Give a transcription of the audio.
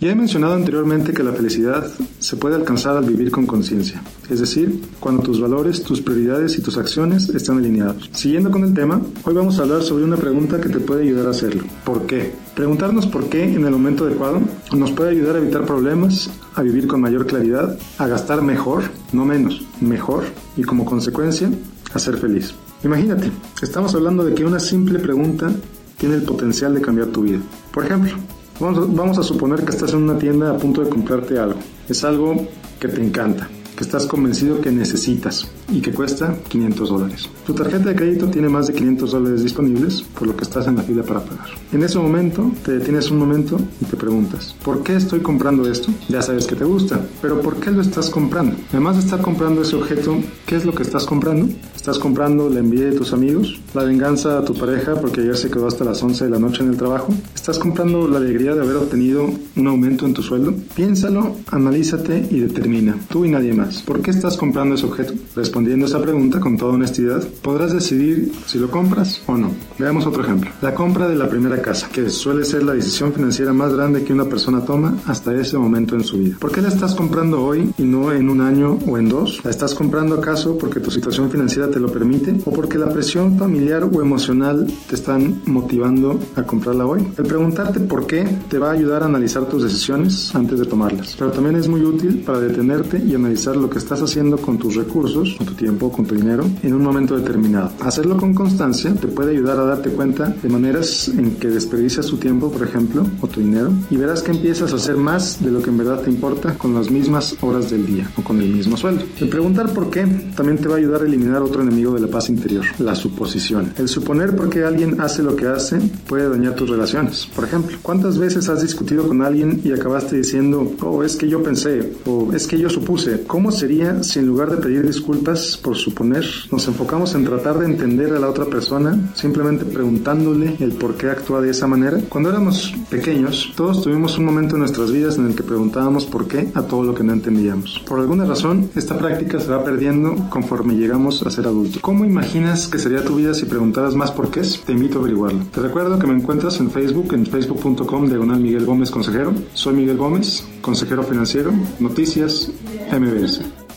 Ya he mencionado anteriormente que la felicidad se puede alcanzar al vivir con conciencia, es decir, cuando tus valores, tus prioridades y tus acciones están alineados. Siguiendo con el tema, hoy vamos a hablar sobre una pregunta que te puede ayudar a hacerlo. ¿Por qué? Preguntarnos por qué en el momento adecuado nos puede ayudar a evitar problemas, a vivir con mayor claridad, a gastar mejor, no menos, mejor y como consecuencia a ser feliz. Imagínate, estamos hablando de que una simple pregunta tiene el potencial de cambiar tu vida. Por ejemplo, Vamos a, suponer que estás en una tienda a punto de comprarte algo. Es algo que te encanta estás convencido que necesitas y que cuesta 500 dólares. Tu tarjeta de crédito tiene más de 500 dólares disponibles, por lo que estás en la fila para pagar. En ese momento, te detienes un momento y te preguntas, ¿por qué estoy comprando esto? Ya sabes que te gusta, pero ¿por qué lo estás comprando? Además de estar comprando ese objeto, ¿qué es lo que estás comprando? ¿Estás comprando la envidia de tus amigos? ¿La venganza a tu pareja porque ayer se quedó hasta las 11 de la noche en el trabajo? ¿Estás comprando la alegría de haber obtenido un aumento en tu sueldo? Piénsalo, analízate y determina, tú y nadie más. ¿Por qué estás comprando ese objeto? Respondiendo a esa pregunta con toda honestidad, podrás decidir si lo compras o no. Veamos otro ejemplo. La compra de la primera casa, que suele ser la decisión financiera más grande que una persona toma hasta ese momento en su vida. ¿Por qué la estás comprando hoy y no en un año o en dos? ¿La estás comprando acaso porque tu situación financiera te lo permite o porque la presión familiar o emocional te están motivando a comprarla hoy? El preguntarte por qué te va a ayudar a analizar tus decisiones antes de tomarlas, pero también es muy útil para detenerte y analizar lo que estás haciendo con tus recursos, con tu tiempo, con tu dinero, en un momento determinado. Hacerlo con constancia te puede ayudar a darte cuenta de maneras en que desperdicias tu tiempo, por ejemplo, o tu dinero, y verás que empiezas a hacer más de lo que en verdad te importa con las mismas horas del día o con el mismo sueldo. El preguntar por qué también te va a ayudar a eliminar otro enemigo de la paz interior, la suposición. El suponer por qué alguien hace lo que hace puede dañar tus relaciones. Por ejemplo, ¿cuántas veces has discutido con alguien y acabaste diciendo, oh, es que yo pensé, o es que yo supuse? ¿Cómo sería si en lugar de pedir disculpas por suponer, nos enfocamos en tratar de entender a la otra persona, simplemente preguntándole el por qué actúa de esa manera? Cuando éramos pequeños, todos tuvimos un momento en nuestras vidas en el que preguntábamos por qué a todo lo que no entendíamos. Por alguna razón, esta práctica se va perdiendo conforme llegamos a ser adultos. ¿Cómo imaginas que sería tu vida si preguntaras más por qué? Te invito a averiguarlo. Te recuerdo que me encuentras en Facebook, en facebook.com diagonal Miguel Gómez Consejero. Soy Miguel Gómez, consejero financiero, noticias, MBS. sprechen.